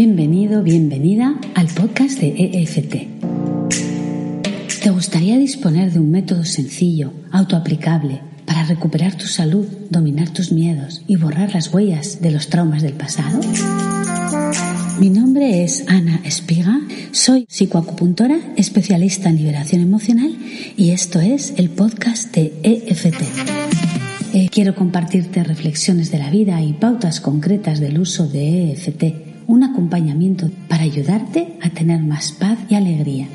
Bienvenido, bienvenida al podcast de EFT. ¿Te gustaría disponer de un método sencillo, autoaplicable, para recuperar tu salud, dominar tus miedos y borrar las huellas de los traumas del pasado? Mi nombre es Ana Espiga, soy psicoacupuntora, especialista en liberación emocional y esto es el podcast de EFT. Eh, quiero compartirte reflexiones de la vida y pautas concretas del uso de EFT un acompañamiento para ayudarte a tener más paz y alegría.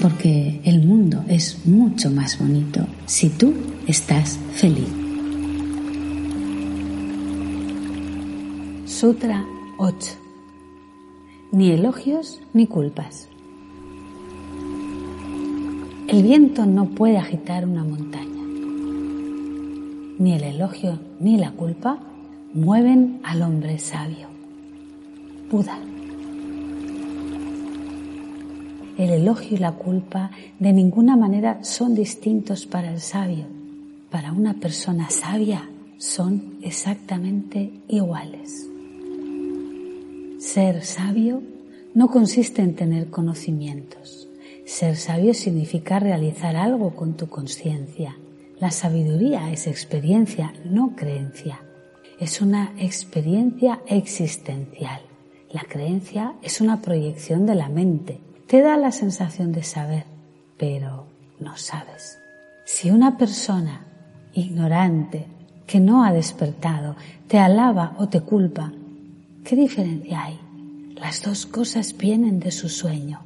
Porque el mundo es mucho más bonito si tú estás feliz. Sutra 8. Ni elogios ni culpas. El viento no puede agitar una montaña. Ni el elogio ni la culpa mueven al hombre sabio. Buda. El elogio y la culpa de ninguna manera son distintos para el sabio. Para una persona sabia son exactamente iguales. Ser sabio no consiste en tener conocimientos. Ser sabio significa realizar algo con tu conciencia. La sabiduría es experiencia, no creencia. Es una experiencia existencial. La creencia es una proyección de la mente. Te da la sensación de saber, pero no sabes. Si una persona ignorante que no ha despertado te alaba o te culpa, ¿qué diferencia hay? Las dos cosas vienen de su sueño.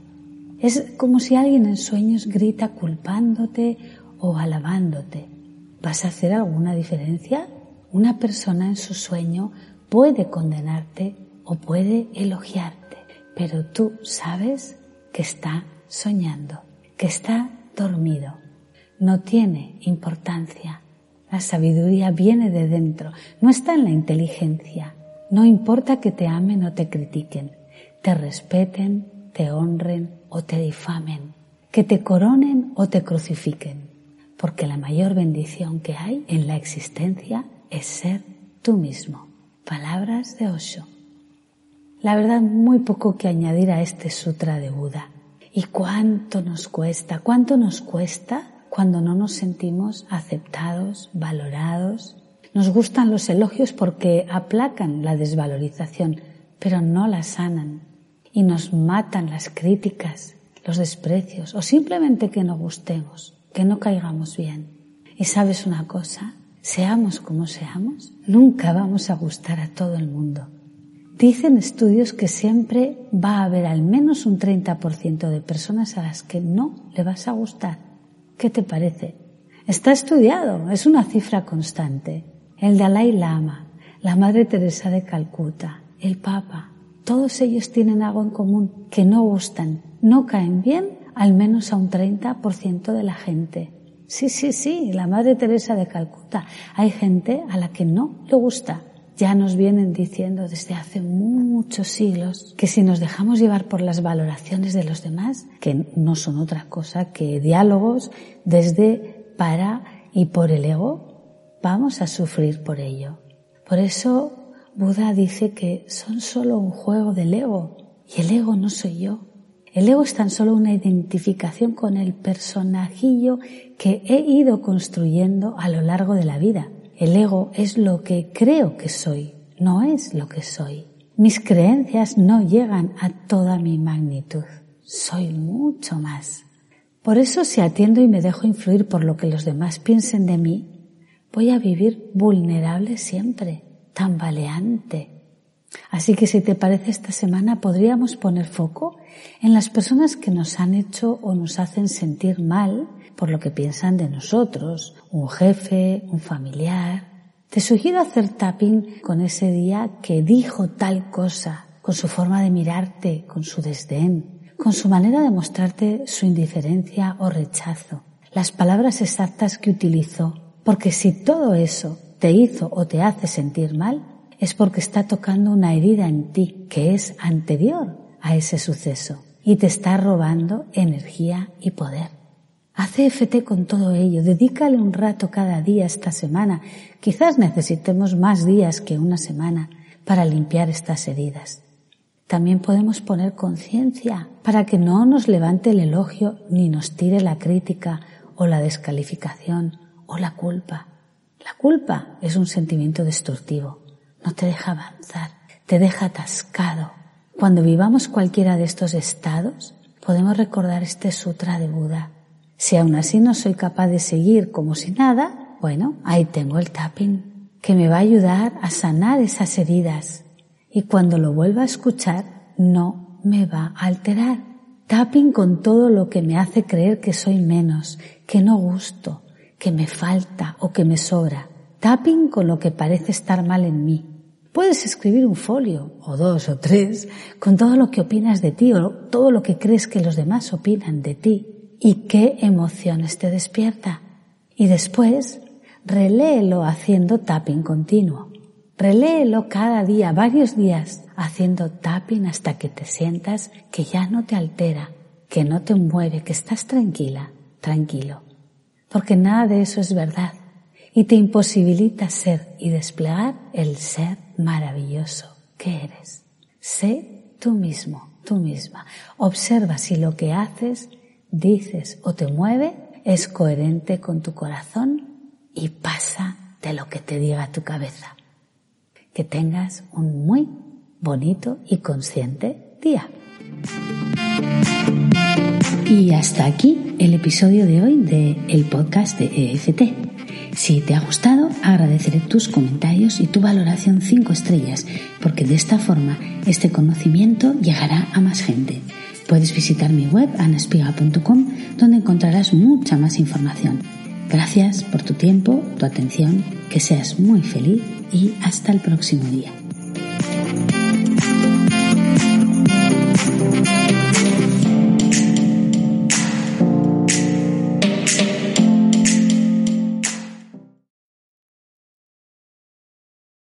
Es como si alguien en sueños grita culpándote o alabándote. ¿Vas a hacer alguna diferencia? Una persona en su sueño puede condenarte o puede elogiarte, pero tú sabes que está soñando, que está dormido. No tiene importancia. La sabiduría viene de dentro, no está en la inteligencia. No importa que te amen o te critiquen, te respeten, te honren o te difamen, que te coronen o te crucifiquen, porque la mayor bendición que hay en la existencia es ser tú mismo. Palabras de Osho. La verdad, muy poco que añadir a este sutra de Buda. ¿Y cuánto nos cuesta? ¿Cuánto nos cuesta cuando no nos sentimos aceptados, valorados? Nos gustan los elogios porque aplacan la desvalorización, pero no la sanan. Y nos matan las críticas, los desprecios o simplemente que no gustemos, que no caigamos bien. Y sabes una cosa, seamos como seamos, nunca vamos a gustar a todo el mundo. Dicen estudios que siempre va a haber al menos un 30% de personas a las que no le vas a gustar. ¿Qué te parece? Está estudiado, es una cifra constante. El Dalai Lama, la Madre Teresa de Calcuta, el Papa, todos ellos tienen algo en común, que no gustan, no caen bien al menos a un 30% de la gente. Sí, sí, sí, la Madre Teresa de Calcuta. Hay gente a la que no le gusta ya nos vienen diciendo desde hace muchos siglos que si nos dejamos llevar por las valoraciones de los demás, que no son otra cosa que diálogos desde, para y por el ego, vamos a sufrir por ello. Por eso Buda dice que son solo un juego del ego y el ego no soy yo. El ego es tan solo una identificación con el personajillo que he ido construyendo a lo largo de la vida el ego es lo que creo que soy, no es lo que soy. Mis creencias no llegan a toda mi magnitud. Soy mucho más. Por eso si atiendo y me dejo influir por lo que los demás piensen de mí, voy a vivir vulnerable siempre, tambaleante. Así que si te parece esta semana podríamos poner foco en las personas que nos han hecho o nos hacen sentir mal por lo que piensan de nosotros, un jefe, un familiar. Te sugiero hacer tapping con ese día que dijo tal cosa, con su forma de mirarte, con su desdén, con su manera de mostrarte su indiferencia o rechazo, las palabras exactas que utilizó, porque si todo eso te hizo o te hace sentir mal, es porque está tocando una herida en ti que es anterior a ese suceso y te está robando energía y poder. Haz FT con todo ello, dedícale un rato cada día esta semana. Quizás necesitemos más días que una semana para limpiar estas heridas. también podemos poner conciencia para que no nos levante el elogio ni nos tire la crítica o la descalificación o la culpa. La culpa es un sentimiento destructivo, no te deja avanzar, te deja atascado. Cuando vivamos cualquiera de estos estados, podemos recordar este sutra de Buda. Si aún así no soy capaz de seguir como si nada, bueno, ahí tengo el tapping, que me va a ayudar a sanar esas heridas y cuando lo vuelva a escuchar no me va a alterar. Tapping con todo lo que me hace creer que soy menos, que no gusto, que me falta o que me sobra. Tapping con lo que parece estar mal en mí. Puedes escribir un folio, o dos o tres, con todo lo que opinas de ti o todo lo que crees que los demás opinan de ti y qué emociones te despierta. Y después, reléelo haciendo tapping continuo. Reléelo cada día, varios días, haciendo tapping hasta que te sientas que ya no te altera, que no te mueve, que estás tranquila, tranquilo. Porque nada de eso es verdad y te imposibilita ser y desplegar el ser maravilloso que eres. Sé tú mismo, tú misma. Observa si lo que haces, dices o te mueve es coherente con tu corazón y pasa de lo que te diga tu cabeza que tengas un muy bonito y consciente día. Y hasta aquí el episodio de hoy de el podcast de EFT. Si te ha gustado, agradeceré tus comentarios y tu valoración 5 estrellas, porque de esta forma este conocimiento llegará a más gente. Puedes visitar mi web anaspiga.com donde encontrarás mucha más información. Gracias por tu tiempo, tu atención, que seas muy feliz y hasta el próximo día.